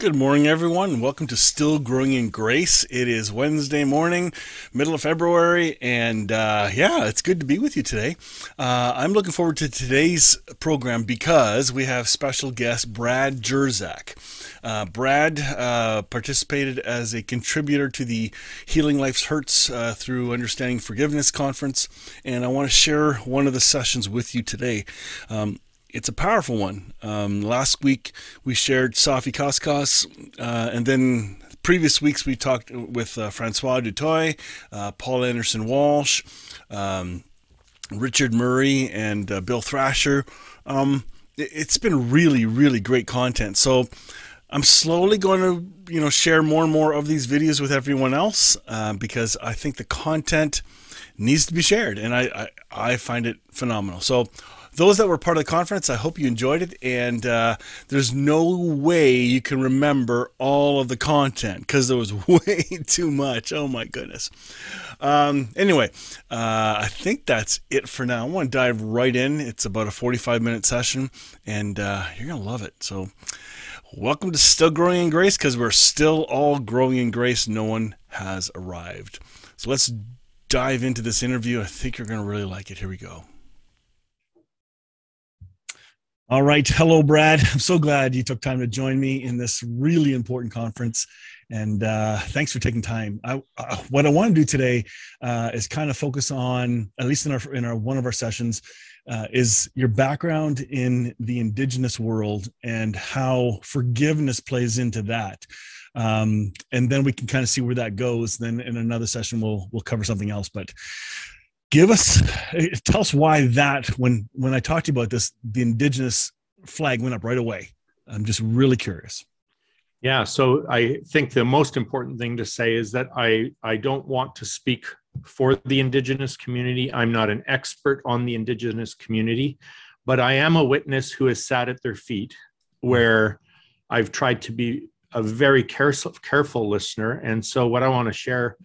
Good morning, everyone. Welcome to Still Growing in Grace. It is Wednesday morning, middle of February, and uh, yeah, it's good to be with you today. Uh, I'm looking forward to today's program because we have special guest Brad Jersak. Uh, Brad uh, participated as a contributor to the Healing Life's Hurts uh, through Understanding Forgiveness conference, and I want to share one of the sessions with you today. Um, it's a powerful one. Um, last week we shared Safi Kaskas, uh, and then previous weeks we talked with uh, Francois du Toit, uh, Paul Anderson Walsh, um, Richard Murray, and uh, Bill Thrasher. Um, it, has been really, really great content. So I'm slowly going to, you know, share more and more of these videos with everyone else uh, because I think the content needs to be shared, and I, I, I find it phenomenal. So those that were part of the conference, I hope you enjoyed it. And uh, there's no way you can remember all of the content because there was way too much. Oh my goodness. Um, anyway, uh, I think that's it for now. I want to dive right in. It's about a 45 minute session, and uh, you're going to love it. So, welcome to Still Growing in Grace because we're still all growing in grace. No one has arrived. So, let's dive into this interview. I think you're going to really like it. Here we go. All right. Hello, Brad. I'm so glad you took time to join me in this really important conference. And uh, thanks for taking time. I, uh, what I want to do today uh, is kind of focus on, at least in our in our one of our sessions, uh, is your background in the indigenous world and how forgiveness plays into that. Um, and then we can kind of see where that goes. Then in another session, we'll we'll cover something else. But give us tell us why that when when i talked to you about this the indigenous flag went up right away. I'm just really curious. Yeah so i think the most important thing to say is that i i don't want to speak for the indigenous community. I'm not an expert on the indigenous community but i am a witness who has sat at their feet where i've tried to be a very careful careful listener. And so what i want to share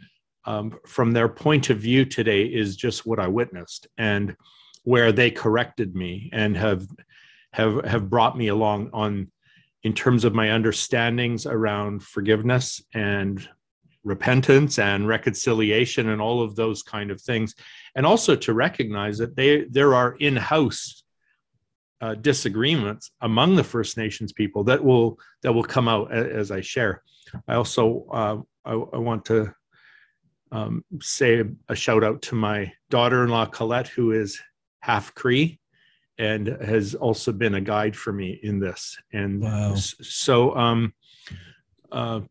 um, from their point of view today is just what I witnessed and where they corrected me and have have have brought me along on in terms of my understandings around forgiveness and repentance and reconciliation and all of those kind of things. And also to recognize that they there are in-house uh, disagreements among the first nations people that will that will come out as i share. I also uh, I, I want to um, say a shout out to my daughter-in-law Colette, who is half Cree, and has also been a guide for me in this. And wow. so, um, uh,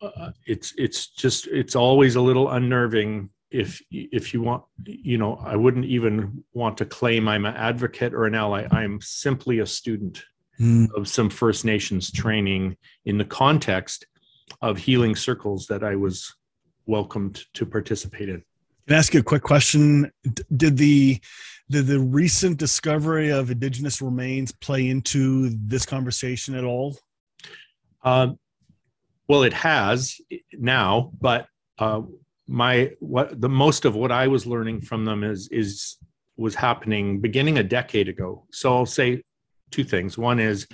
uh, it's it's just it's always a little unnerving if if you want you know i wouldn't even want to claim i'm an advocate or an ally i'm simply a student mm. of some first nations training in the context of healing circles that i was welcomed to participate in. Can I ask you a quick question? Did the did the recent discovery of indigenous remains play into this conversation at all? Uh, well, it has now, but uh, my what the most of what I was learning from them is is was happening beginning a decade ago. So I'll say two things. One is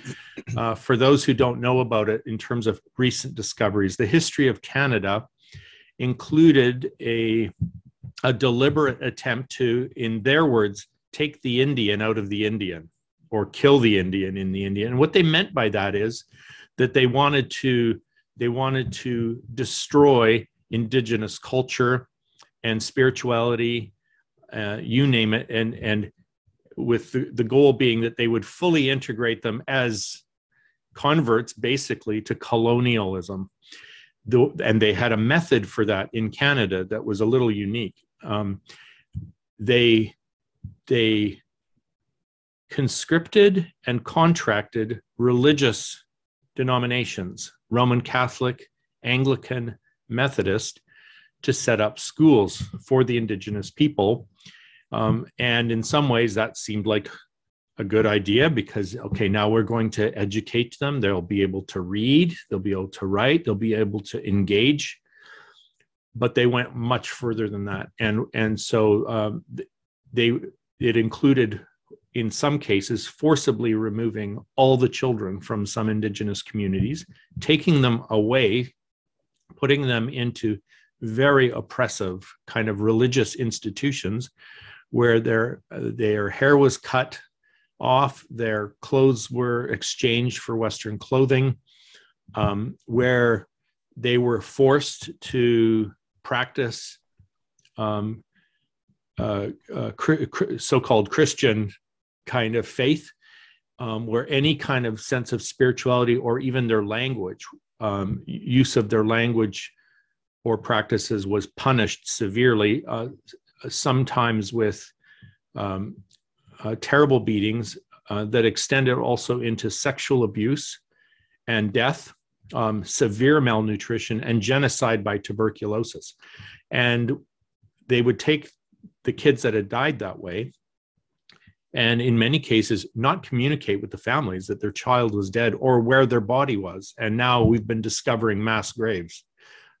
uh, for those who don't know about it in terms of recent discoveries, the history of Canada included a, a deliberate attempt to, in their words, take the Indian out of the Indian or kill the Indian in the Indian. And what they meant by that is that they wanted to they wanted to destroy indigenous culture and spirituality, uh, you name it, and and with the, the goal being that they would fully integrate them as converts basically to colonialism the, and they had a method for that in Canada that was a little unique. Um, they they conscripted and contracted religious denominations, Roman Catholic, Anglican, Methodist, to set up schools for the indigenous people. Um, and in some ways, that seemed like a good idea because, okay, now we're going to educate them. They'll be able to read, they'll be able to write, they'll be able to engage. But they went much further than that. And, and so um, they, it included in some cases, forcibly removing all the children from some indigenous communities, taking them away, putting them into very oppressive kind of religious institutions where their, their hair was cut off, their clothes were exchanged for Western clothing, um, where they were forced to practice um, uh, uh, so-called Christian kind of faith, um, where any kind of sense of spirituality or even their language, um, use of their language or practices was punished severely, uh, sometimes with um, uh, terrible beatings uh, that extended also into sexual abuse and death, um, severe malnutrition, and genocide by tuberculosis. And they would take the kids that had died that way and in many cases not communicate with the families that their child was dead or where their body was and now we've been discovering mass graves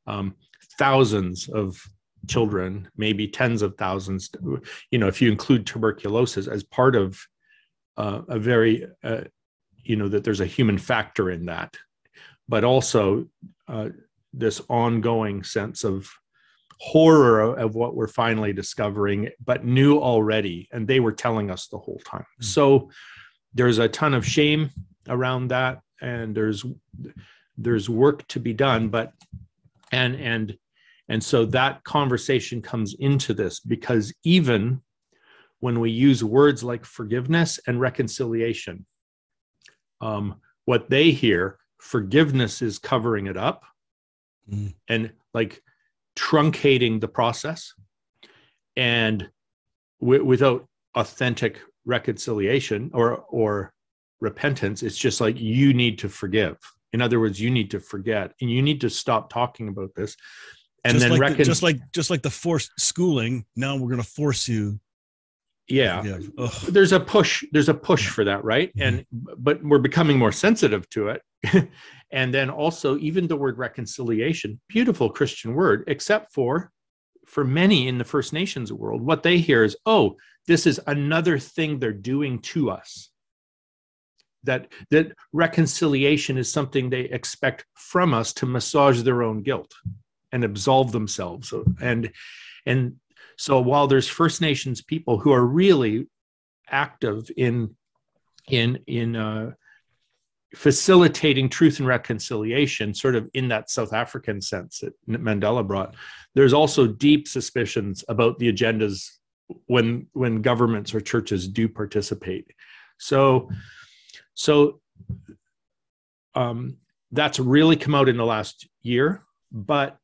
um, thousands of children maybe tens of thousands you know if you include tuberculosis as part of uh, a very uh, you know that there's a human factor in that but also uh, this ongoing sense of horror of what we're finally discovering, but knew already, and they were telling us the whole time. Mm-hmm. So there's a ton of shame around that, and there's there's work to be done, but and and and so that conversation comes into this because even when we use words like forgiveness and reconciliation, um, what they hear, forgiveness is covering it up. Mm. And like truncating the process and w- without authentic reconciliation or or repentance it's just like you need to forgive in other words you need to forget and you need to stop talking about this and just then like recon- the, just like just like the forced schooling now we're going to force you yeah. there's a push there's a push for that right? Mm-hmm. and but we're becoming more sensitive to it. And then also even the word reconciliation beautiful christian word except for for many in the first nations world what they hear is oh this is another thing they're doing to us. That that reconciliation is something they expect from us to massage their own guilt and absolve themselves and and so while there's First Nations people who are really active in in in uh, facilitating truth and reconciliation, sort of in that South African sense that Mandela brought, there's also deep suspicions about the agendas when when governments or churches do participate. So so um, that's really come out in the last year, but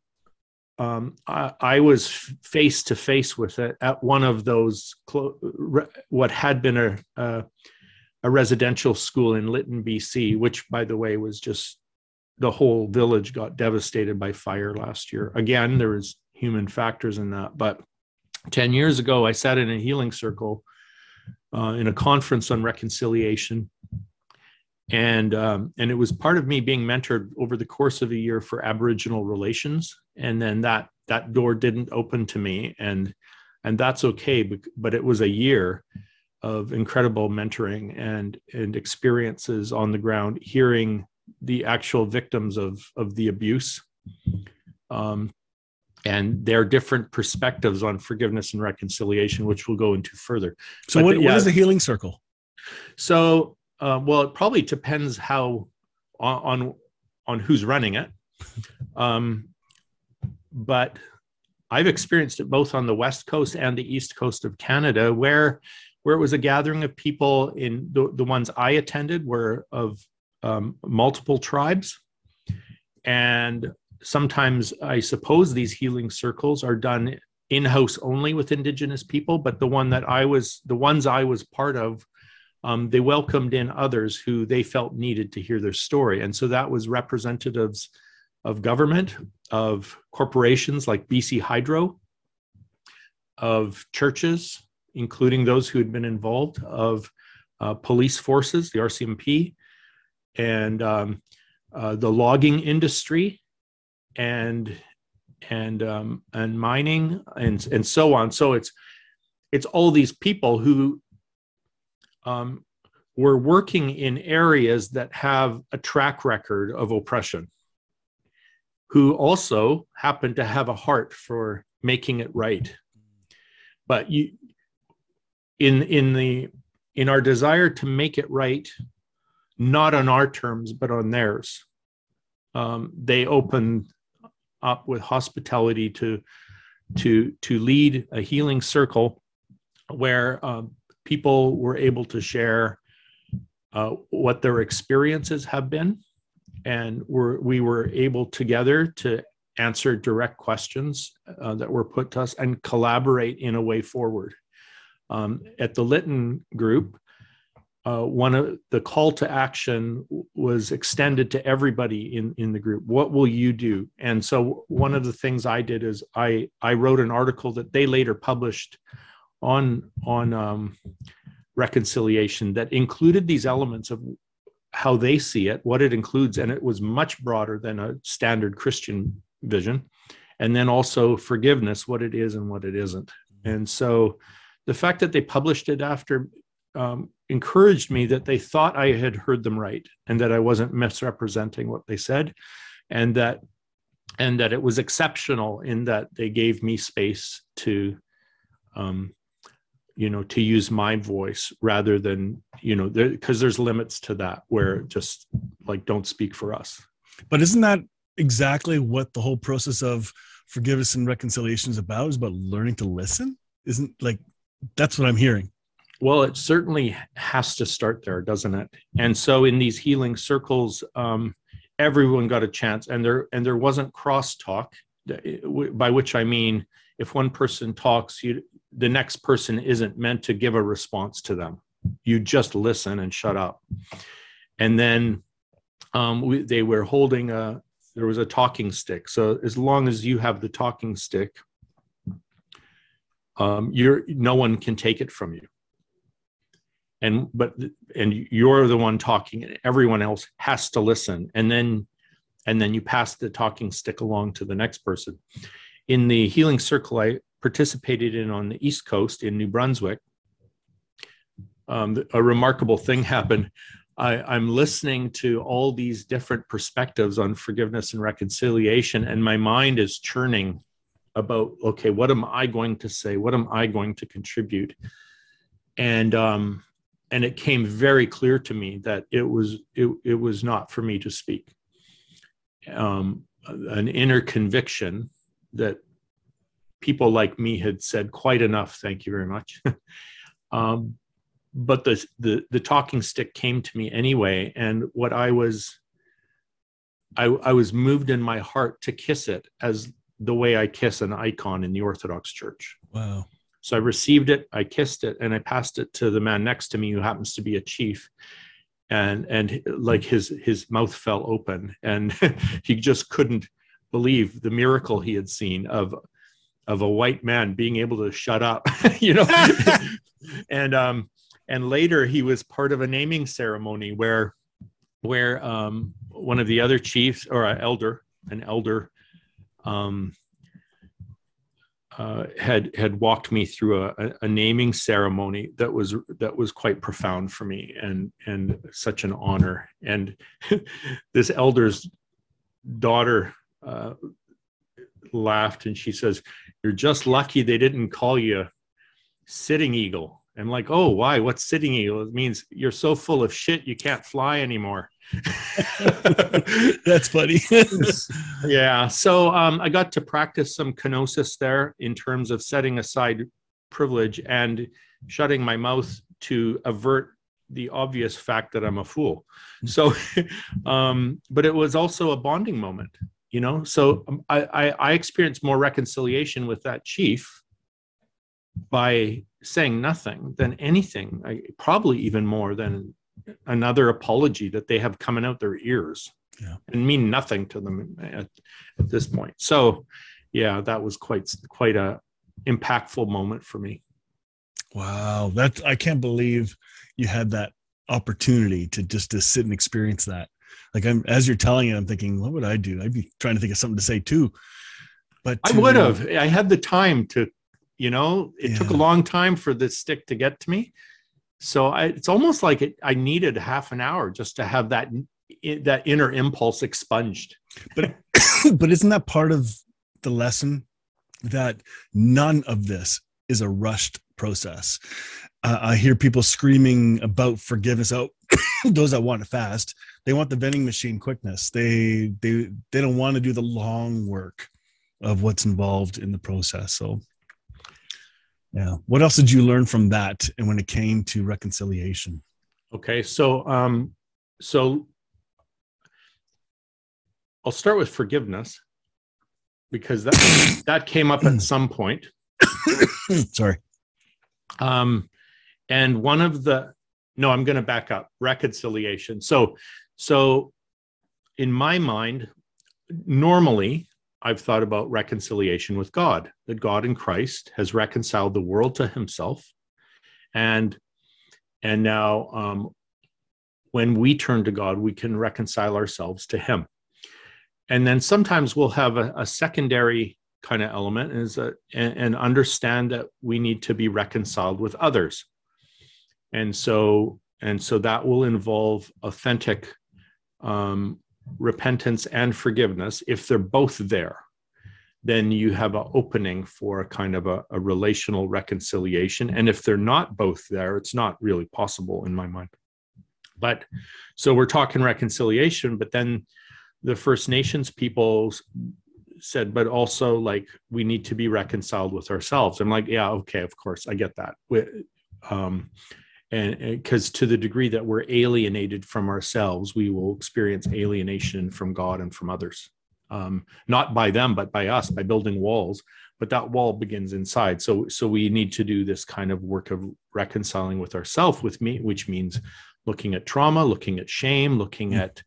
um, I, I, was face to face with it at one of those clo- re- what had been a, a, a residential school in Lytton, BC, which by the way was just the whole village got devastated by fire last year. Again, there was human factors in that, but ten years ago, I sat in a healing circle uh, in a conference on reconciliation and um, and it was part of me being mentored over the course of a year for aboriginal relations. And then that that door didn't open to me. And and that's okay but, but it was a year of incredible mentoring and and experiences on the ground hearing the actual victims of of the abuse. Um, and their different perspectives on forgiveness and reconciliation which we'll go into further. So what, yeah, what is a healing circle? So uh, well, it probably depends how on on, who's running it. Um, but I've experienced it both on the west coast and the east coast of Canada, where where it was a gathering of people. In the, the ones I attended were of um, multiple tribes, and sometimes I suppose these healing circles are done in house only with Indigenous people. But the one that I was, the ones I was part of, um, they welcomed in others who they felt needed to hear their story. And so that was representatives of government, of corporations like BC Hydro, of churches, including those who had been involved, of uh, police forces, the RCMP, and um, uh, the logging industry, and and um, and mining, and and so on. So it's it's all these people who um, we're working in areas that have a track record of oppression, who also happen to have a heart for making it right. But you, in in the in our desire to make it right, not on our terms but on theirs, um, they open up with hospitality to to to lead a healing circle where um, people were able to share uh, what their experiences have been. And we're, we were able together to answer direct questions uh, that were put to us and collaborate in a way forward. Um, at the Lytton group, uh, one of the call to action was extended to everybody in, in the group. What will you do? And so one of the things I did is I, I wrote an article that they later published on on um, reconciliation that included these elements of how they see it, what it includes, and it was much broader than a standard Christian vision, and then also forgiveness, what it is and what it isn't. And so, the fact that they published it after um, encouraged me that they thought I had heard them right and that I wasn't misrepresenting what they said, and that and that it was exceptional in that they gave me space to um, you know to use my voice rather than you know because there, there's limits to that where just like don't speak for us. But isn't that exactly what the whole process of forgiveness and reconciliation is about is about learning to listen? Isn't like that's what i'm hearing. Well it certainly has to start there doesn't it? And so in these healing circles um, everyone got a chance and there and there wasn't crosstalk by which i mean if one person talks you the next person isn't meant to give a response to them. You just listen and shut up. And then um, we, they were holding a, there was a talking stick. So as long as you have the talking stick, um, you're, no one can take it from you. And, but, and you're the one talking and everyone else has to listen. And then, and then you pass the talking stick along to the next person. In the healing circle I participated in on the East Coast in New Brunswick, um, a remarkable thing happened. I, am listening to all these different perspectives on forgiveness and reconciliation, and my mind is churning about okay, what am I going to say? What am I going to contribute? And um, and it came very clear to me that it was it, it was not for me to speak. Um, an inner conviction that people like me had said quite enough thank you very much. Um, but the, the the talking stick came to me anyway and what i was I, I was moved in my heart to kiss it as the way i kiss an icon in the orthodox church. Wow. So i received it i kissed it and i passed it to the man next to me who happens to be a chief. And and like his his mouth fell open and he just couldn't believe the miracle he had seen of of a white man being able to shut up, you know. and um, and later he was part of a naming ceremony where where um, one of the other chiefs or an elder, an elder, um, uh, had had walked me through a, a, naming ceremony that was that was quite profound for me and and such an honor. And this elder's daughter uh, laughed and she says, you're just lucky they didn't call you sitting eagle. I'm like, oh, why? What's sitting eagle? It means you're so full of shit you can't fly anymore. That's funny. yeah. So um, I got to practice some kenosis there in terms of setting aside privilege and shutting my mouth to avert the obvious fact that I'm a fool. So, um, but it was also a bonding moment you know so um, I, I, I experienced more reconciliation with that chief by saying nothing than anything, I, probably even more than another apology that they have coming out their ears Yeah. and mean nothing to them at, at this point. So, yeah, that was quite quite a impactful moment for me. Wow, that I can't believe you had that opportunity to just to sit and experience that. Like I'm as you're telling it, I'm thinking, what would I do? I'd be trying to think of something to say too. But I would have. I had the time to, you know, it took a long time for the stick to get to me. So I, it's almost like it, I needed half an hour just to have that that inner impulse expunged. But but isn't that part of the lesson that none of this is a rushed process uh, i hear people screaming about forgiveness oh those that want it fast. They want the vending machine quickness. They they they don't want to do the long work of what's involved in the process so. Yeah what else did you learn from that and when it came to reconciliation? Okay, so um, so I'll start with forgiveness because that that came up at some point. sorry. Um, and one of the no, I'm going to back up reconciliation. So, so in my mind, normally I've thought about reconciliation with God, that God in Christ has reconciled the world to Himself, and and now um, when we turn to God, we can reconcile ourselves to Him. And then sometimes we'll have a, a secondary kind of element is that and, and understand that we need to be reconciled with others and so and so that will involve authentic um, repentance and forgiveness if they're both there then you have an opening for a kind of a, a relational reconciliation and if they're not both there it's not really possible in my mind but so we're talking reconciliation but then the first nations people said, but also like we need to be reconciled with ourselves. I'm like, yeah, okay, of course, I get that. We, um, and because to the degree that we're alienated from ourselves, we will experience alienation from God and from others. Um, not by them, but by us, by building walls. But that wall begins inside. So, so we need to do this kind of work of reconciling with ourselves, with me, which means looking at trauma, looking at shame, looking at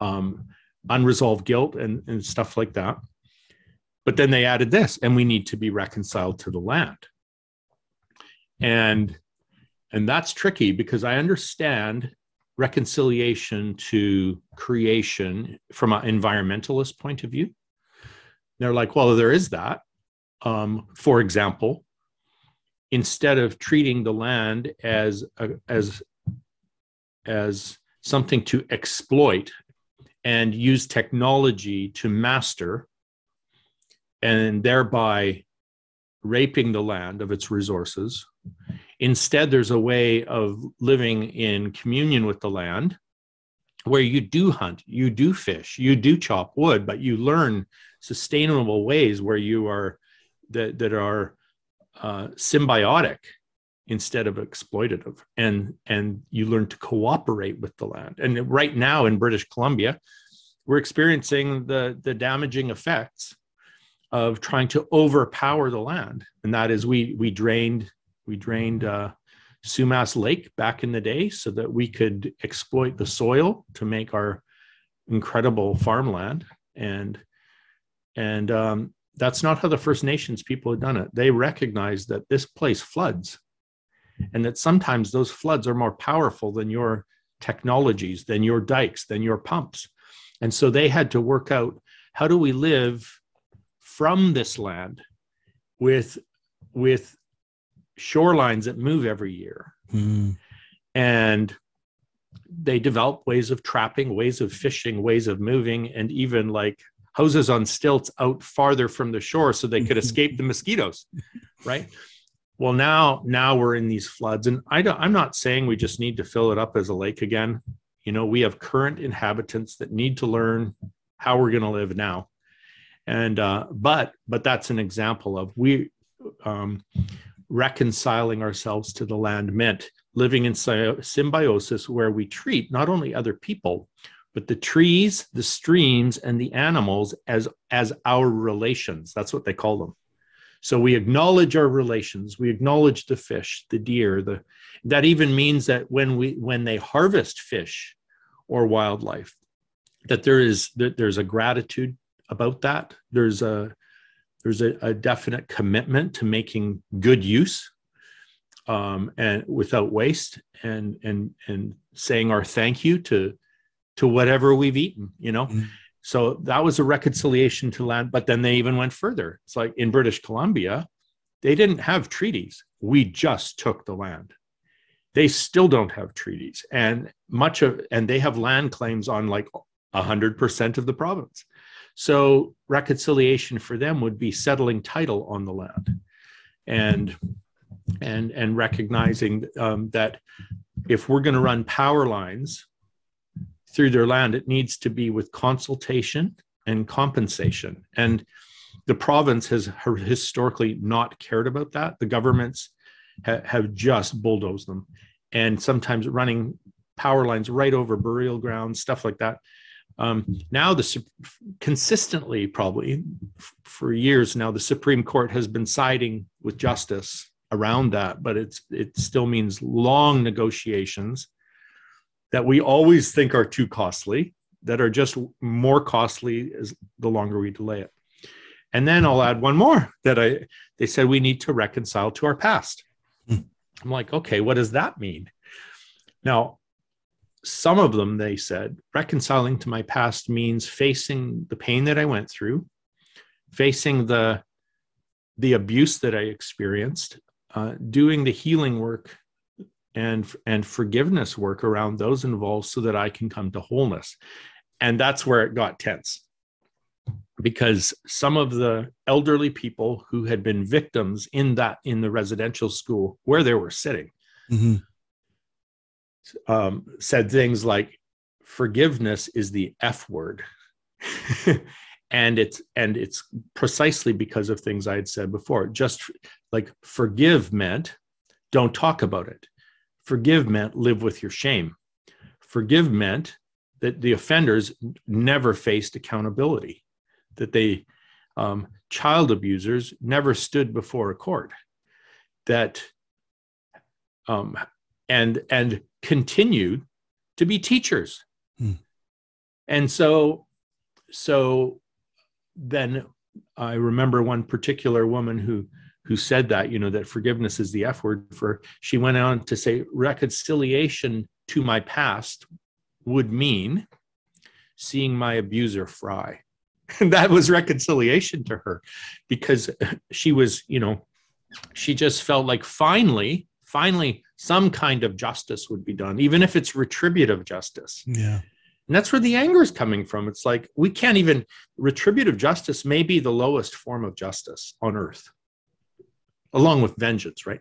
um, unresolved guilt, and, and stuff like that but then they added this and we need to be reconciled to the land and and that's tricky because i understand reconciliation to creation from an environmentalist point of view they're like well there is that um, for example instead of treating the land as a, as as something to exploit and use technology to master and thereby raping the land of its resources. Instead, there's a way of living in communion with the land where you do hunt, you do fish, you do chop wood, but you learn sustainable ways where you are that, that are uh, symbiotic instead of exploitative. And and you learn to cooperate with the land. And right now in british columbia we're experiencing the the damaging effects of trying to overpower the land. And that is we we drained we drained uh, sumas lake back in the day so that we could exploit the soil to make our incredible farmland. And and um, that's not how the first nations people had done it. They recognized that this place floods and that sometimes those floods are more powerful than your technologies than your dikes than your pumps. And so they had to work out how do we live from this land with with shorelines that move every year. Mm, and they develop ways of trapping ways of fishing ways of moving and even like houses on stilts out farther from the shore so they could escape the mosquitoes right? Well now now we're in these floods and i don't i'm not saying we just need to fill it up as a lake again. You know we have current inhabitants that need to learn how we're going to live now. And uh, but but that's an example of we um, reconciling ourselves to the land meant living in symbiosis where we treat not only other people but the trees the streams and the animals as as our relations that's what they call them So we acknowledge our relations. We acknowledge the fish, the deer. The that even means that when we when they harvest fish or wildlife, that there is that there's a gratitude about that. There's a there's a, a definite commitment to making good use um, and without waste and and and saying our thank you to to whatever we've eaten you know? Mm-hmm. so that was a reconciliation to land but then they even went further. It's like in british columbia they didn't have treaties. We just took the land. They still don't have treaties. And much of and they have land claims on like 100% of the province so reconciliation for them would be settling title on the land and and and recognizing um, that if we're going to run power lines through their land, it needs to be with consultation and compensation. And the province has historically not cared about that. The governments ha- have just bulldozed them, and sometimes running power lines right over burial grounds, stuff like that. Um, now, the consistently, probably for years now, the Supreme Court has been siding with justice around that, but it's it still means long negotiations that we always think are too costly, that are just more costly as the longer we delay it. And then I'll add one more that I they said we need to reconcile to our past. Hmm. I'm like, okay, what does that mean? Now, some of them they said reconciling to my past means facing the pain that I went through, facing the the abuse that I experienced, uh, doing the healing work and and forgiveness work around those involved so that I can come to wholeness. And that's where it got tense. Because some of the elderly people who had been victims in that in the residential school where they were sitting mm-hmm. Um, said things like forgiveness is the F word. and it's and it's precisely because of things i had said before. Just like forgive meant don't talk about it. Forgive meant live with your shame. Forgive meant that the offenders never faced accountability that they um, child abusers never stood before a court that um, and and continued to be teachers hmm. and so so then I remember one particular woman who who said that you know that forgiveness is the F word for. She went on to say reconciliation to my past would mean seeing my abuser fry. And that was reconciliation to her because she was, you know, she just felt like finally, finally, some kind of justice would be done, even if it's retributive justice. Yeah. And that's where the anger is coming from. It's like we can't even, retributive justice may be the lowest form of justice on earth, along with vengeance, right?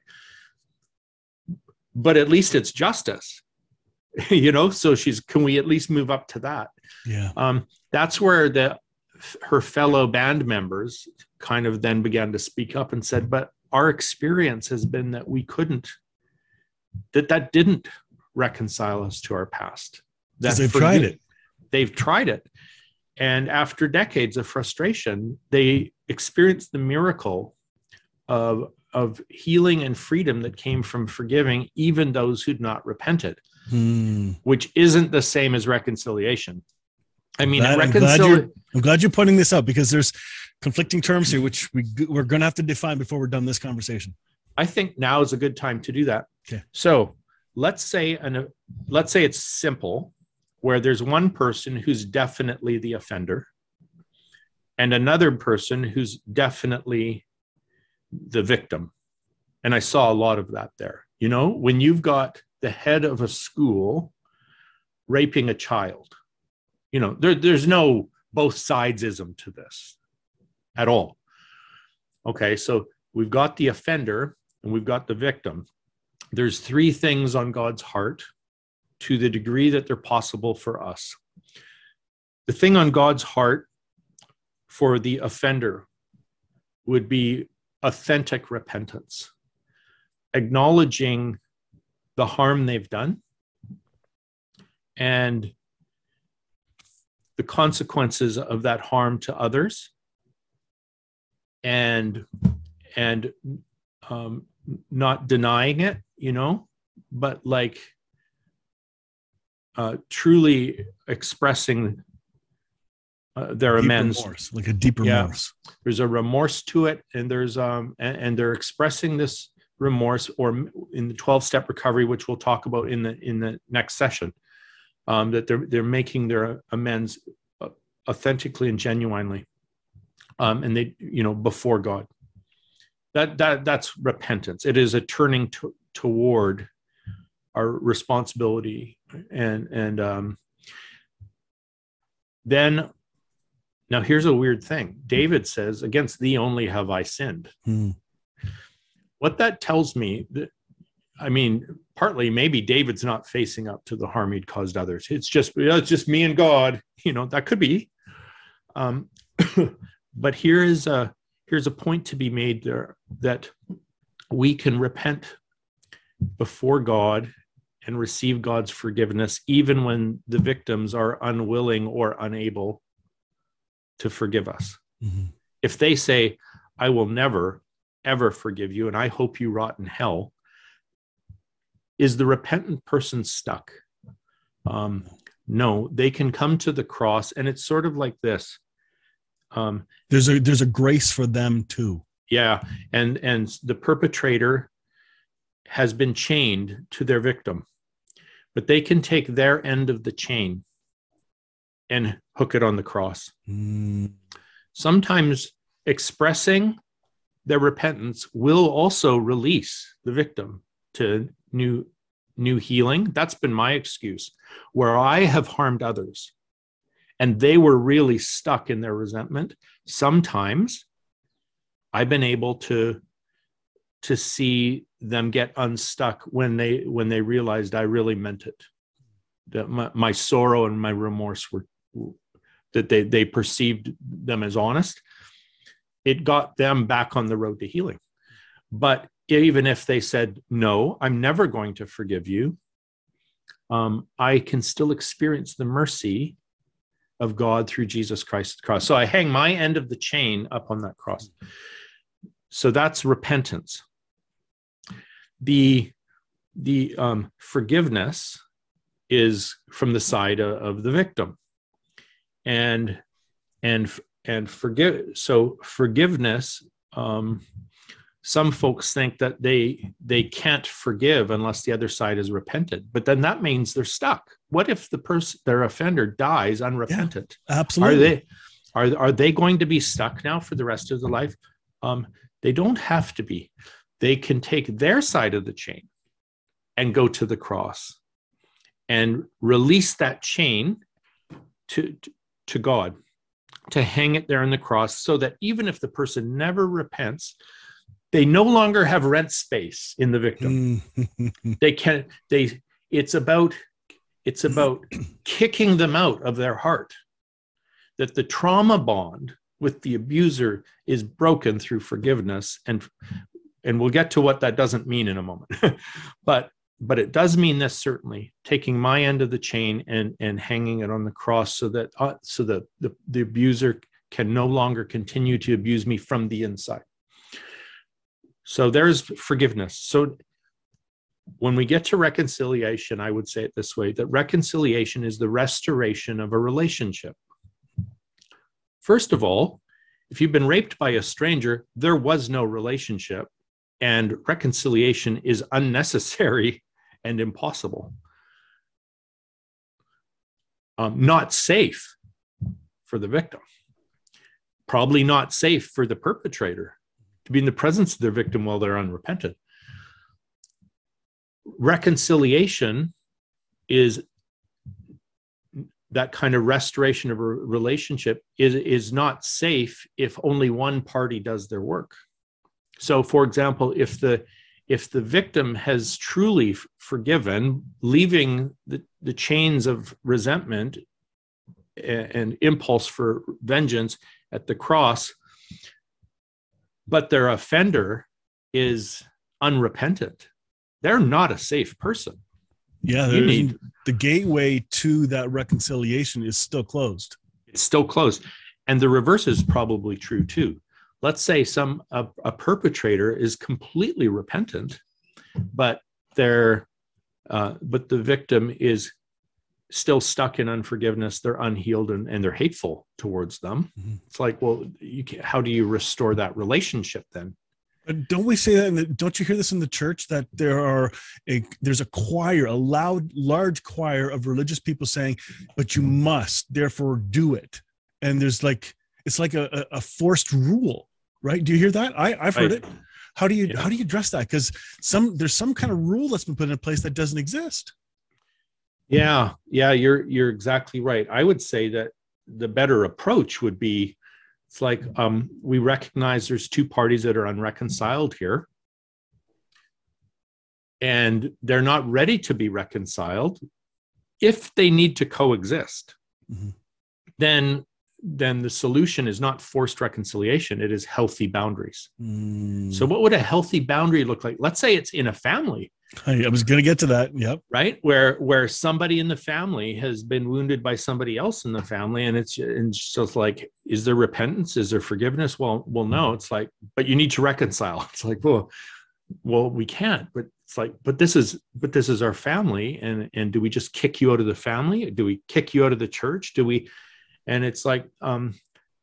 But at least it's justice, you know? So she's, can we at least move up to that? Yeah. Um, that's where the, her fellow band members kind of then began to speak up and said, but our experience has been that we couldn't, that that didn't reconcile us to our past that they've tried it. They've tried it. And after decades of frustration, they experienced the miracle of, of healing and freedom that came from forgiving even those who'd not repented, hmm. which isn't the same as reconciliation. I mean, I'm glad, I'm, glad I'm glad you're pointing this out because there's conflicting terms here, which we, we're going to have to define before we're done this conversation. I think now is a good time to do that. Okay. So let's say an, let's say it's simple where there's one person who's definitely the offender and another person who's definitely the victim. And I saw a lot of that there. You know, when you've got the head of a school raping a child, you know, there, there's no both sidesism to this at all. Okay, so we've got the offender and we've got the victim. There's three things on God's heart to the degree that they're possible for us. The thing on God's heart for the offender would be authentic repentance, acknowledging the harm they've done and the consequences of that harm to others and and um, not denying it, you know, but like uh, truly expressing uh, their Deep amends. remorse, like a deep Yeah. remorse. There's a remorse to it, and there's um, and, and they're expressing this remorse, or in the 12 step recovery, which we'll talk about in the in the next session, um, that they're they're making their amends uh, authentically and genuinely, um, and they you know before God. That that that's repentance. It is a turning to, toward our responsibility, and and um, then now here's a weird thing. David says, "Against thee only have I sinned." Hmm. What that tells me that I mean, partly maybe David's not facing up to the harm he'd caused others. It's just it's just me and God. You know that could be. Um, but here is a here's a point to be made there that we can repent before God and receive God's forgiveness, even when the victims are unwilling or unable to forgive us. Mhm. If they say, I will never, ever forgive you, and I hope you rot in hell, is the repentant person stuck? Um, no, they can come to the cross, and it's sort of like this. Um, There's a there's a grace for them too. Yeah, and and the perpetrator has been chained to their victim, but they can take their end of the chain and hook it on the cross. Hmm. Sometimes expressing their repentance will also release the victim to new new healing. That's been my excuse, where I have harmed others and they were really stuck in their resentment. Sometimes I've been able to to see them get unstuck when they when they realized I really meant it. That my, my sorrow and my remorse were that they they perceived them as honest. It got them back on the road to healing. But even if they said no, I'm never going to forgive you. Um, I can still experience the mercy of God through Jesus Christ's cross. So I hang my end of the chain up on that cross. So that's repentance. The the um, forgiveness is from the side of, the victim, and and and forgive. So forgiveness. Um, some folks think that they they can't forgive unless the other side is repentant, but then that means they're stuck. What if the person their offender dies unrepentant? Absolutely. Are they are are they going to be stuck now for the rest of their life? Um, they don't have to be. They can take their side of the chain and go to the cross and release that chain to, to, God, to hang it there on the cross, so that even if the person never repents, they no longer have rent space in the victim Hmm. they can they it's about it's about kicking them out of their heart that the trauma bond with the abuser is broken through forgiveness. And and we'll get to what that doesn't mean in a moment. But but it does mean this certainly taking my end of the chain and and hanging it on the cross so that uh, so that the, the abuser can no longer continue to abuse me from the inside. So there's forgiveness. So when we get to reconciliation, I would say it this way that reconciliation is the restoration of a relationship. First of all, if you've been raped by a stranger, there was no relationship, and reconciliation is unnecessary and impossible. Um, not safe for the victim, probably not safe for the perpetrator to be in the presence of their victim while they're unrepentant reconciliation is that kind of restoration of a relationship is, is not safe if only one party does their work so for example if the if the victim has truly forgiven leaving the, the chains of resentment and, and impulse for vengeance at the cross but their offender is unrepentant they're not a safe person. Yeah, need- the gateway to that reconciliation is still closed. It's still closed. And the reverse is probably true too. let's say some a, a perpetrator is completely repentant, but they're uh, but the victim is still stuck in unforgiveness they're unhealed and, and they're hateful towards them mm-hmm. it's like well you can, how do you restore that relationship then don't we say that? The, don't you hear this in the church that there are a there's a choir, a loud, large choir of religious people saying, "But you must, therefore, do it." And there's like it's like a, a forced rule, right? Do you hear that? I I've heard I, it. How do you yeah. how do you address that? Because some there's some kind of rule that's been put in place that doesn't exist. Yeah, yeah, you're you're exactly right. I would say that the better approach would be it's like um, we recognize there's two parties that are unreconciled here, and they're not ready to be reconciled. If they need to coexist, mm-hmm. then then the solution is not forced reconciliation it is healthy boundaries mm. so what would a healthy boundary look like let's say it's in a family i was going to get to that yep. Right? Where where somebody in the family has been wounded by somebody else in the family and it's and so it's like is there repentance? Is there forgiveness? Well well no it's like but you need to reconcile. It's like well well we can't but it's like but this is but this is our family and and do we just kick you out of the family? Do we kick you out of the church? Do we and it's like um,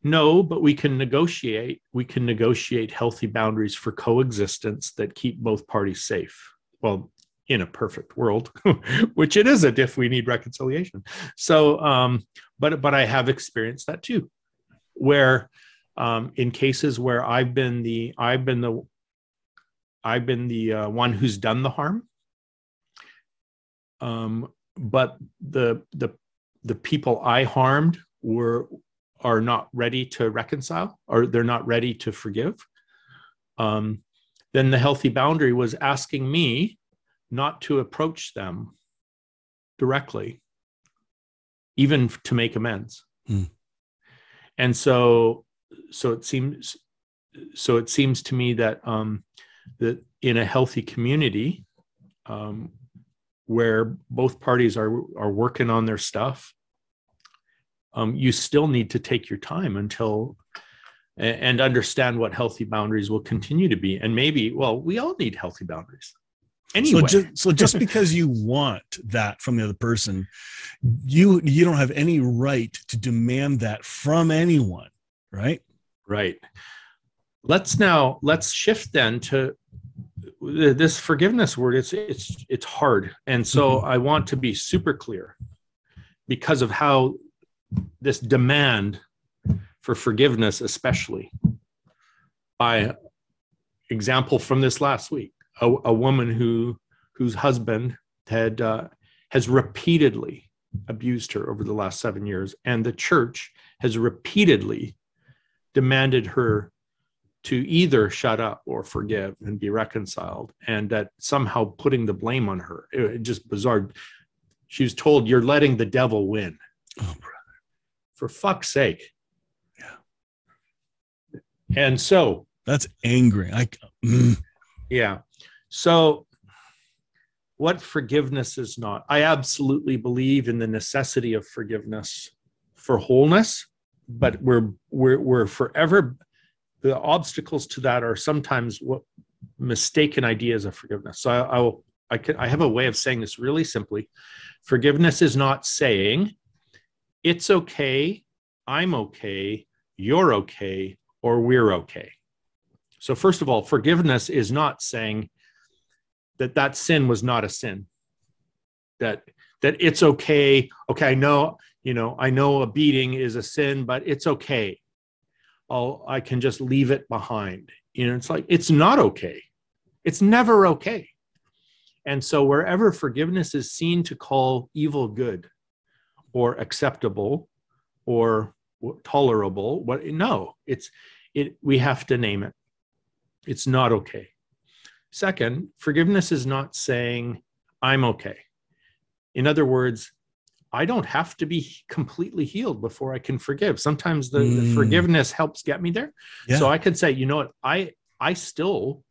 no but we can negotiate we can negotiate healthy boundaries for coexistence that keep both parties safe well in a perfect world which it isn't if we need reconciliation. So um, but but i have experienced that too where um, in cases where i've been the i've been the i've been the uh, one who's done the harm. Um, but the the the people i harmed were are not ready to reconcile or they're not ready to forgive. Um, then the healthy boundary was asking me not to approach them directly even to make amends hmm. and so so it seems so it seems to me that um, that in a healthy community um, where both parties are are working on their stuff um, you still need to take your time until and understand what healthy boundaries will continue to be. And maybe, well, we all need healthy boundaries. Anyway. So just, so just because you want that from the other person, you you don't have any right to demand that from anyone, right? Right. Let's now let's shift then to this forgiveness word. It's it's it's hard, and so mm-hmm. I want to be super clear because of how this demand for forgiveness, especially by example from this last week, a, a woman who whose husband had uh, has repeatedly abused her over the last seven years, and the church has repeatedly demanded her to either shut up or forgive and be reconciled, and that somehow putting the blame on her, it, it just bizarre. She was told, "You're letting the devil win." Oh, brother! for fuck's sake. And so that's angry. I mm. yeah. So what forgiveness is not. I absolutely believe in the necessity of forgiveness for wholeness, but we're we're we're forever the obstacles to that are sometimes what mistaken ideas of forgiveness. So I, I will I can I have a way of saying this really simply. Forgiveness is not saying it's okay, I'm okay, you're okay, or we're okay. So, first of all, forgiveness is not saying that that sin was not a sin. That that it's okay. Okay, I know, you know, I know a beating is a sin, but it's okay. I'll I can just leave it behind. You know, it's like it's not okay. It's never okay. And so wherever forgiveness is seen to call evil good, or acceptable or tolerable what no it's it we have to name it. It's not okay. Second forgiveness is not saying i'm okay. In other words i don't have to be completely healed before i can forgive. Sometimes the, mm. the forgiveness helps get me there. Yeah. so i could say you know what? I i still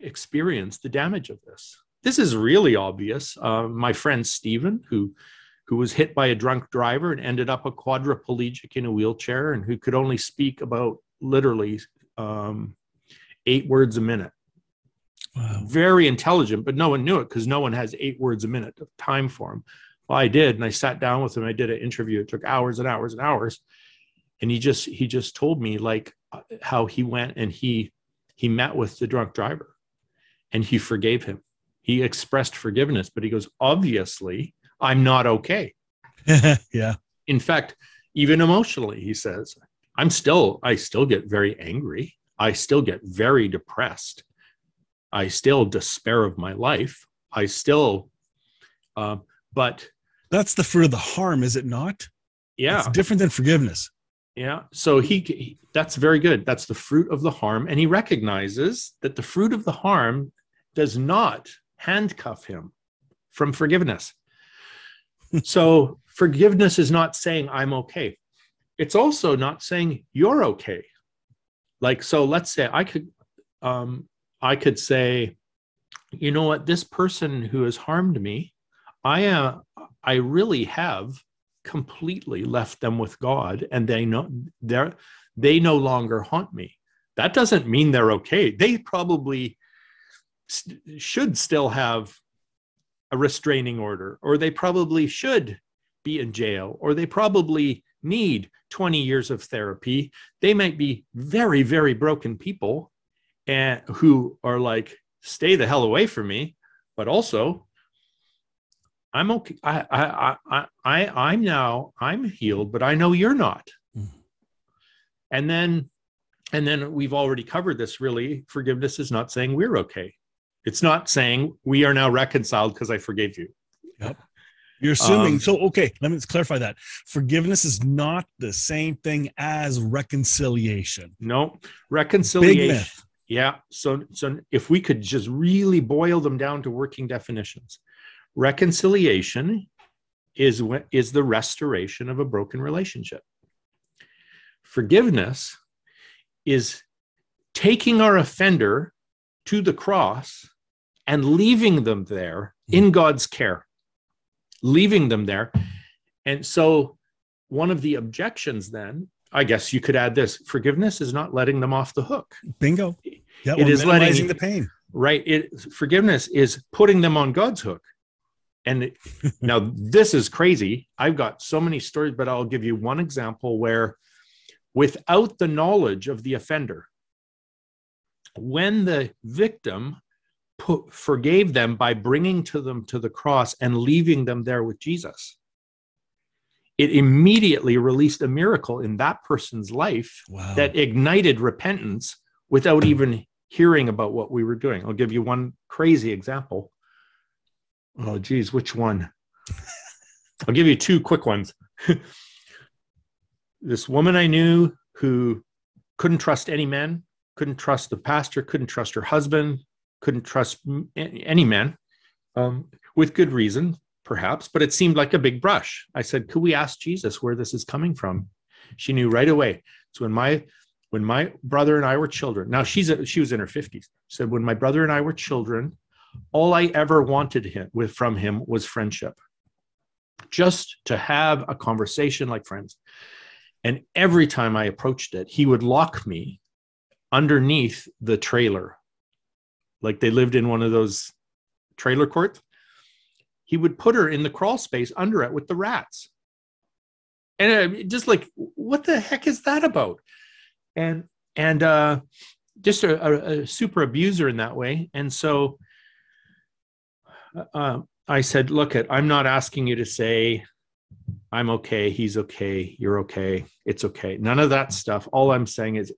experience the damage of this. This is really obvious. Uh, my friend stephen who who was hit by a drunk driver and ended up a quadriplegic in a wheelchair and who could only speak about literally um, eight words a minute. Wow. Very intelligent, but no one knew it because no one has eight words a minute of time for him. Well, I did, and I sat down with him. I did an interview. It took hours and hours and hours, and he just he just told me like how he went and he he met with the drunk driver, and he forgave him. He expressed forgiveness, but he goes, obviously, I'm not okay. yeah. In fact, even emotionally, he says, I'm still I still get very angry. I still get very depressed. I still despair of my life. I still, uh, but that's the fruit of the harm, is it not? Yeah, it's different than forgiveness. Yeah, so he, he that's very good. That's the fruit of the harm, and he recognizes that the fruit of the harm does not handcuff him from forgiveness. so forgiveness is not saying I'm okay. It's also not saying you're okay. Like so, let's say I could um, I could say, you know what, this person who has harmed me, I uh, I really have completely left them with God, and they know they're they no longer haunt me. That doesn't mean they're okay. They probably st- should still have a restraining order, or they probably should be in jail, or they probably need 20 years of therapy. They might be very, very broken people, and who are like, stay the hell away from me. But also, I'm okay. I, I, I, I, I'm now, I'm healed, but I know you're not. Mm. And then, and then we've already covered this really. Forgiveness is not saying we're okay. It's not saying we are now reconciled because I forgave you. Yep. You're assuming. Um, so, okay, let me clarify that. Forgiveness is not the same thing as reconciliation. No, reconciliation yeah. So, so if we could just really boil them down to working definitions, reconciliation is is the restoration of a broken relationship. Forgiveness is taking our offender to the cross and leaving them there in God's care, leaving them there. And so, one of the objections then, I guess you could add this forgiveness is not letting them off the hook. Bingo. Yeah, it is letting the pain. Right. It forgiveness is putting them on God's hook. And now this is crazy. I've got so many stories, but I'll give you one example where without the knowledge of the offender, when the victim put, forgave them by bringing to them to the cross and leaving them there with Jesus, it immediately released a miracle in that person's life wow. that ignited repentance without even hearing about what we were doing. I'll give you one crazy example. Oh, geez, which one? I'll give you two quick ones. this woman I knew who couldn't trust any men, couldn't trust the pastor, couldn't trust her husband, couldn't trust any man, um, with good reason, perhaps, but it seemed like a big brush. I said, Could we ask Jesus where this is coming from? She knew right away. So when my when my brother and I were children, now she's a, she was in her 50s, said, when my brother and I were children, all I ever wanted him with from him was friendship. Just to have a conversation like friends. And every time I approached it, he would lock me underneath the trailer. Like they lived in one of those trailer courts. He would put her in the crawl space under it with the rats. And just like, what the heck is that about? and and uh, just a, a, a, super abuser in that way. And so uh, I said, "Look, at I'm not asking you to say." I'm okay. He's okay. You're okay. It's okay. None of that stuff. All I'm saying is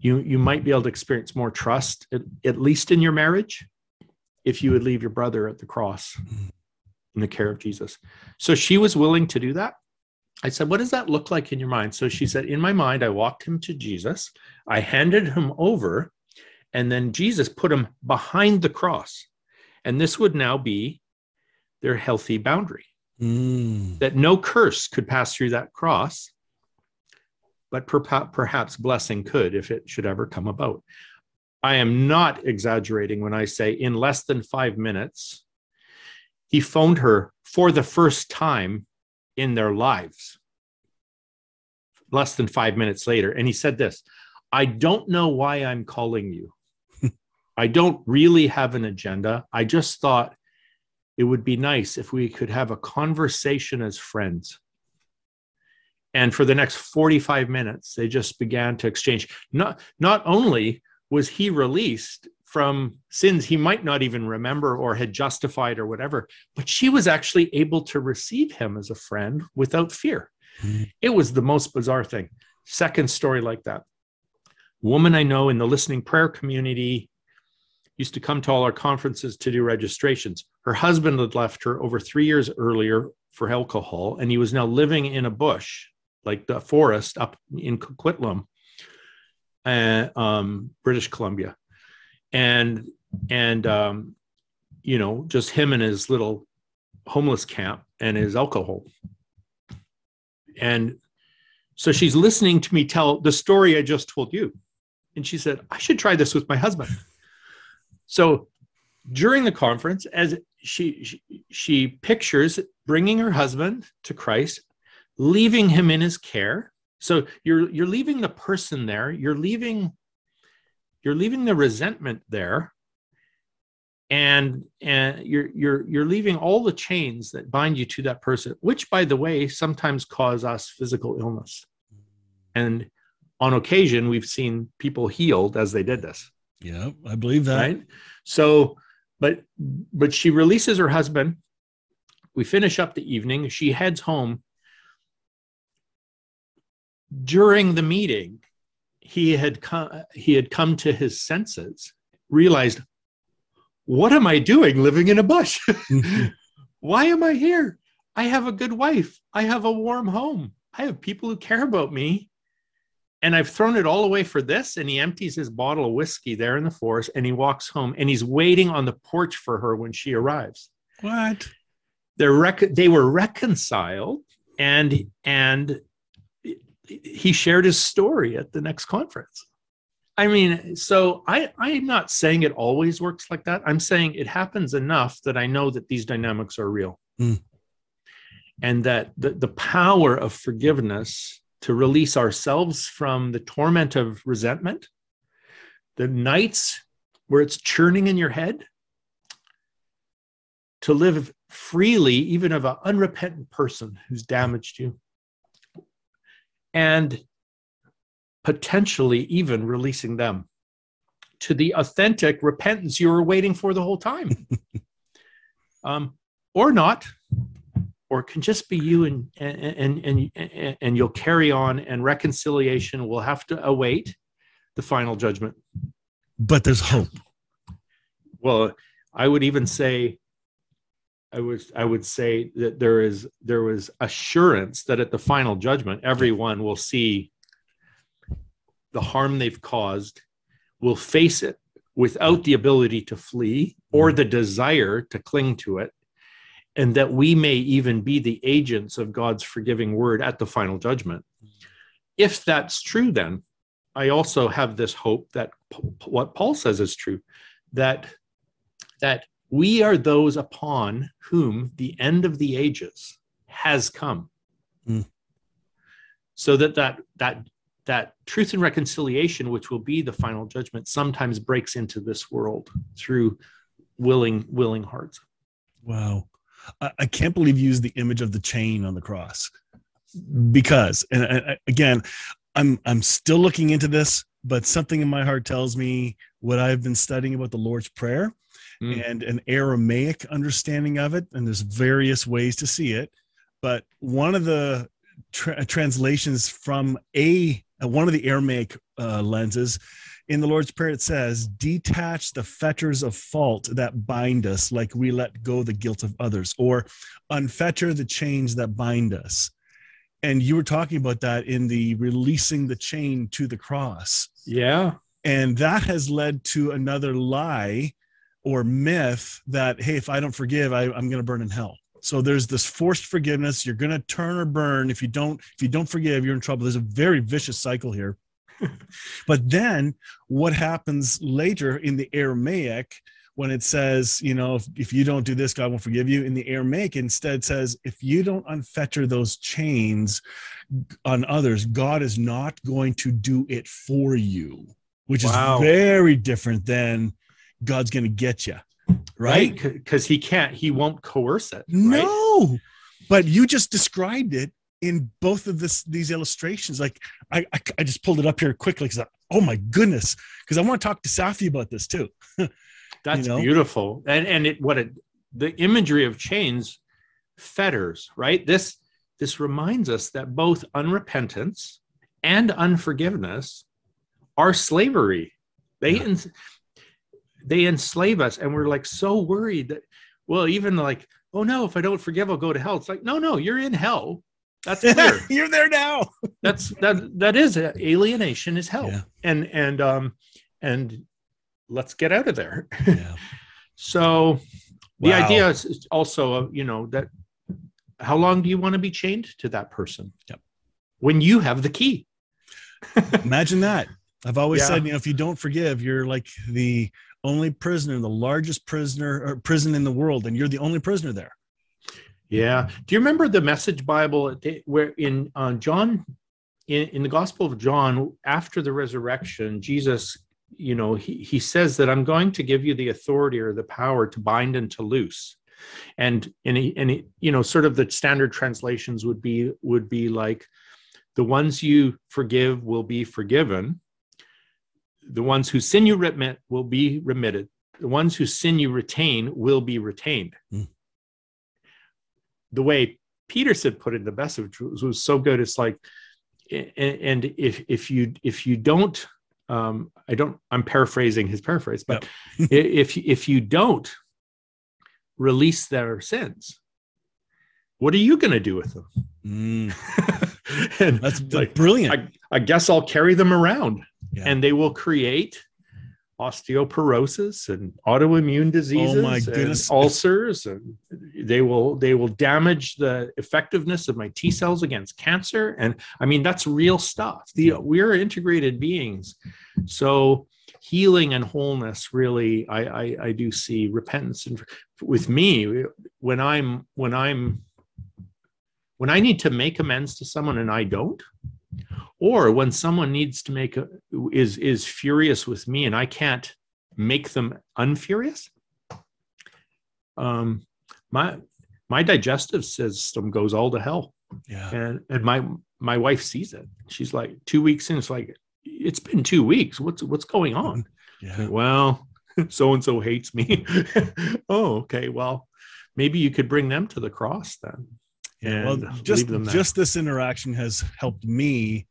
you you might be able to experience more trust at, at least in your marriage if you would leave your brother at the cross in the care of Jesus. So she was willing to do that. I said, What does that look like in your mind? So she said, In my mind, I walked him to Jesus, I handed him over, and then Jesus put him behind the cross. And this would now be their healthy boundary mm. that no curse could pass through that cross, but perhaps blessing could if it should ever come about. I am not exaggerating when I say in less than five minutes, he phoned her for the first time in their lives less than five minutes later. And he said this I don't know why I'm calling you. I don't really have an agenda. I just thought it would be nice if we could have a conversation as friends. And for the next 45 minutes, they just began to exchange. Not, not only was he released from sins he might not even remember or had justified or whatever, but she was actually able to receive him as a friend without fear. Mm-hmm. It was the most bizarre thing. Second story like that. Woman I know in the listening prayer community used to come to all our conferences to do registrations. Her husband had left her over three years earlier for alcohol, and he was now living in a bush, like the forest up in Coquitlam, uh, um, British Columbia. And and um, you know just him and his little homeless camp and his alcohol. And so she's listening to me tell the story i just told you. And she said i should try this with my husband. So during the conference as she, she she pictures bringing her husband to christ leaving him in his care. So you're you're leaving the person there. You're leaving you're leaving the resentment there. And and you're you're you're leaving all the chains that bind you to that person which by the way sometimes cause us physical illness. And on occasion we've seen people healed as they did this. Yeah i believe that. Right? So but but she releases her husband. We finish up the evening. She heads home during the meeting he had come he had come to his senses realized what am i doing living in a bush? Mm-hmm. Why am i here? I have a good wife. I have a warm home. I have people who care about me. And i've thrown it all away for this and he empties his bottle of whiskey there in the forest and he walks home and he's waiting on the porch for her when she arrives. What? They're rec- they were reconciled and and he shared his story at the next conference. I mean, so I, I'm not saying it always works like that. I'm saying it happens enough that I know that these dynamics are real. Mm. And that the, the power of forgiveness to release ourselves from the torment of resentment, the nights where it's churning in your head, to live freely, even of an unrepentant person who's damaged you, and potentially even releasing them to the authentic repentance you were waiting for the whole time. um, or not, or it can just be you and, and, and, and, and you'll carry on and reconciliation will have to await the final judgment. But there's hope. Well, I would even say I was I would say that there is there was assurance that at the final judgment, everyone will see the harm they've caused, will face it without the ability to flee or the desire to cling to it, and that we may even be the agents of God's forgiving word at the final judgment. If that's true, then I also have this hope that what Paul says is true, that that we are those upon whom the end of the ages has come. Mm. So that that that that truth and reconciliation, which will be the final judgment, sometimes breaks into this world through willing willing hearts. Wow, I, I can't believe you used the image of the chain on the cross because, and, and again, I'm I'm still looking into this, but something in my heart tells me what I've been studying about the Lord's Prayer mm. and an Aramaic understanding of it. And there's various ways to see it. But one of the tra- translations from a uh, one of the Aramaic uh, lenses in the Lord's Prayer, it says, detach the fetters of fault that bind us, like we let go the guilt of others, or unfetter the chains that bind us. And you were talking about that in the releasing the chain to the cross. Yeah. And that has led to another lie or myth that hey if i don't forgive I, i'm going to burn in hell. So there's this forced forgiveness. You're going to turn or burn. If you don't if you don't forgive you're in trouble. There's a very vicious cycle here. But then what happens later in the aramaic when it says, you know, if, if you don't do this, God won't forgive you. In the Aramaic, instead says, if you don't unfetter those chains on others, God is not going to do it for you, which wow. is very different than God's going to get you. Right? Because right? he can't, he won't coerce it. Right? No, but you just described it in both of this these illustrations. Like I, I, I just pulled it up here quickly because oh my goodness, because I want to talk to Safi about this too. That's you know? beautiful. And and it what it the imagery of chains fetters, right? This this reminds us that both unrepentance and unforgiveness are slavery. They yeah. They enslave us, and we're like so worried that well, even like, oh no, if I don't forgive, I'll go to hell. It's like, no, no, you're in hell. That's clear. you're there now. That's that that is alienation is hell. Yeah. And and um and let's get out of there. Yeah. so the wow. idea is also, you know, that how long do you want to be chained to that person? Yep. When you have the key. Imagine that. I've always yeah. said, you know, if you don't forgive, you're like the only prisoner, the largest prisoner or prison in the world, and you're the only prisoner there. Yeah. Do you remember the Message Bible where in uh, John, in, in the Gospel of John, after the resurrection, Jesus you know he, he says that i'm going to give you the authority or the power to bind and to loose and and, he, and he, you know sort of the standard translations would be would be like the ones you forgive will be forgiven the ones who sin you remit will be remitted the ones who sin you retain will be retained mm. the way peterson put it in the message was, was so good it's like and if if you if you don't um, I don't. I'm paraphrasing his paraphrase, but yep. if if you don't release their sins, what are you going to do with them? Mm. and that's like brilliant. I, I, guess I'll carry them around, yeah. and they will create osteoporosis and autoimmune diseases oh my goodness. and ulcers and they will they will damage the effectiveness of my t cells against cancer. And i mean that's real stuff. The we're integrated beings. So healing and wholeness really i i, I do see repentance. And with me when i'm when i'm when i need to make amends to someone and i don't or when someone needs to make a is is furious with me and i can't make them unfurious? Um my my digestive system goes all to hell. Yeah. And and my my wife sees it. She's like two weeks in it's like it's been two weeks. What's what's going on? Yeah. Well so and so hates me. Oh okay. Well maybe you could bring them to the cross then yeah, well, just just this interaction has helped me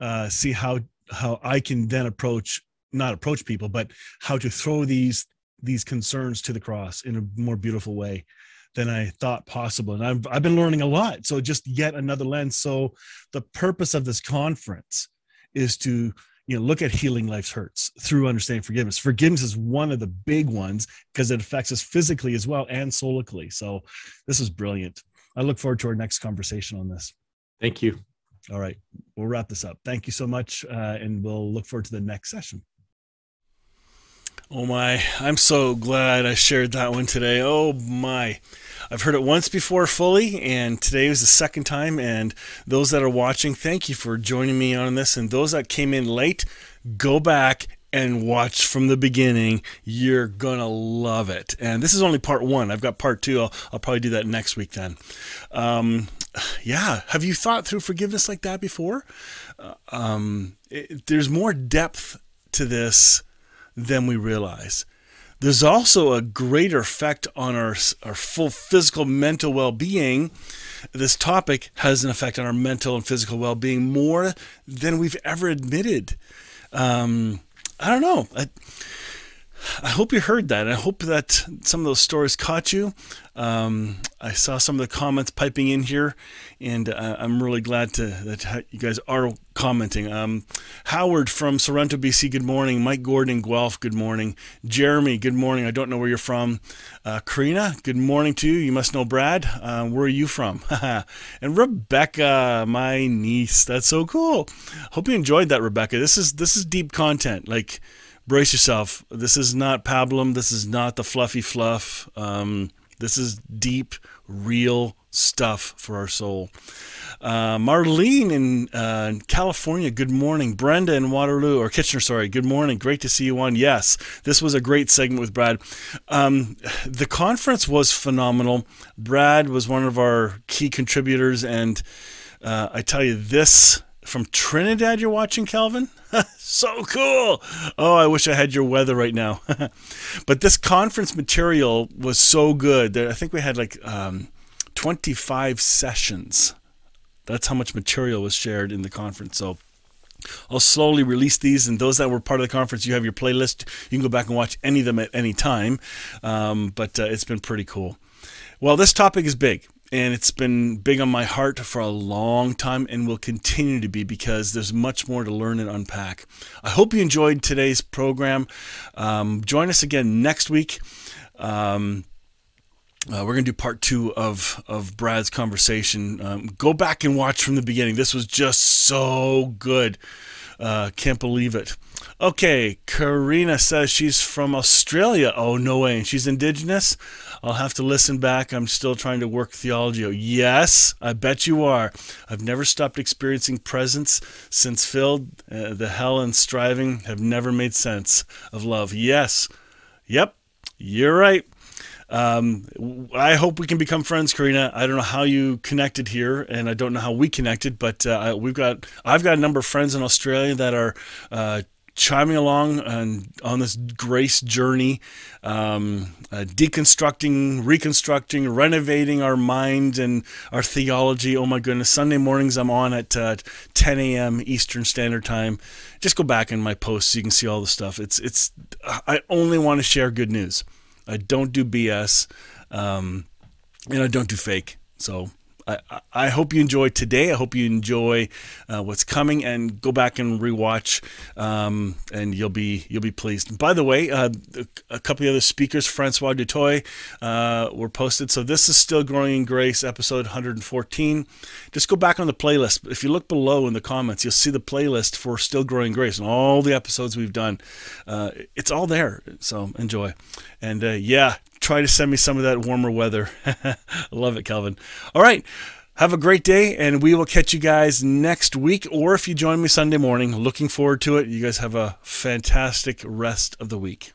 uh, see how how I can then approach not approach people, but how to throw these these concerns to the cross in a more beautiful way than I thought possible. And I've I've been learning a lot. So just yet another lens. So the purpose of this conference is to you know look at healing life's hurts through understanding forgiveness forgiveness is one of the big ones because it affects us physically as well and solically so this is brilliant i look forward to our next conversation on this thank you all right, we'll wrap this up. Thank you so much, uh, and we'll look forward to the next session. Oh my, I'm so glad I shared that one today. Oh my. I've heard it once before fully, and today was the second time. And those that are watching, thank you for joining me on this. And those that came in late, go back and watch from the beginning. You're gonna love it. And this is only part one. I've got part two. I'll, I'll probably do that next week then. Um, yeah, have you thought through forgiveness like that before? Uh, um, it, there's more depth to this than we realize. There's also a greater effect on our, our full physical, mental well being. This topic has an effect on our mental and physical well being more than we've ever admitted. Um, I don't know. I, I hope you heard that. I hope that some of those stories caught you. Um, I saw some of the comments piping in here, and uh, I'm really glad to that you guys are commenting. Um, Howard from Sorrento, BC, good morning. Mike Gordon in Guelph, good morning. Jeremy, good morning. I don't know where you're from. Uh, Karina, good morning to you. You must know Brad. Uh, where are you from? and Rebecca, my niece. That's so cool. Hope you enjoyed that, Rebecca. This is this is deep content. Like brace yourself. This is not pablum. This is not the fluffy fluff. Um, this is deep, real stuff for our soul. Uh, Marlene in uh, California, good morning. Brenda in Waterloo, or Kitchener, sorry, good morning. Great to see you on. Yes, this was a great segment with Brad. Um, the conference was phenomenal. Brad was one of our key contributors, and uh, I tell you, this from Trinidad you're watching, Calvin? so cool. Oh, I wish I had your weather right now. but this conference material was so good that I think we had like um, 25 sessions. That's how much material was shared in the conference. So I'll slowly release these, and those that were part of the conference, you have your playlist. You can go back and watch any of them at any time. Um, but uh, it's been pretty cool. Well, this topic is big and it's been big on my heart for a long time and will continue to be because there's much more to learn and unpack. I hope you enjoyed today's program. Um, join us again next week. Um, uh, we're going to do part two of, of Brad's conversation. Um, go back and watch from the beginning. This was just so good. Uh, can't believe it. Okay, Karina says she's from Australia. Oh, no way. She's indigenous? I'll have to listen back. I'm still trying to work theology. Oh, yes, I bet you are. I've never stopped experiencing presence since filled. Uh, the hell and striving have never made sense of love. Yes. Yep. You're right. Um, I hope we can become friends, Karina. I don't know how you connected here, and I don't know how we connected, but uh, we've got I've got a number of friends in Australia that are uh, chiming along on, on this grace journey, um, uh, deconstructing, reconstructing, renovating our mind and our theology. Oh my goodness. Sunday mornings I'm on at uh, 10 a.m. Eastern Standard Time. Just go back in my posts you can see all the stuff. It's, it's, I only want to share good news. I don't do BS. Um, and I don't do fake. So I, I hope you enjoy today. I hope you enjoy uh, what's coming, and go back and rewatch, um, and you'll be you'll be pleased. By the way, uh, a couple of other speakers, Francois du Toit, uh, were posted. So this is still growing in grace, episode 114. Just go back on the playlist. If you look below in the comments, you'll see the playlist for Still Growing Grace and all the episodes we've done. Uh, it's all there. So enjoy, and uh, yeah, try to send me some of that warmer weather. I love it, Calvin. All right. Have a great day, and we will catch you guys next week. Or if you join me Sunday morning, looking forward to it. You guys have a fantastic rest of the week.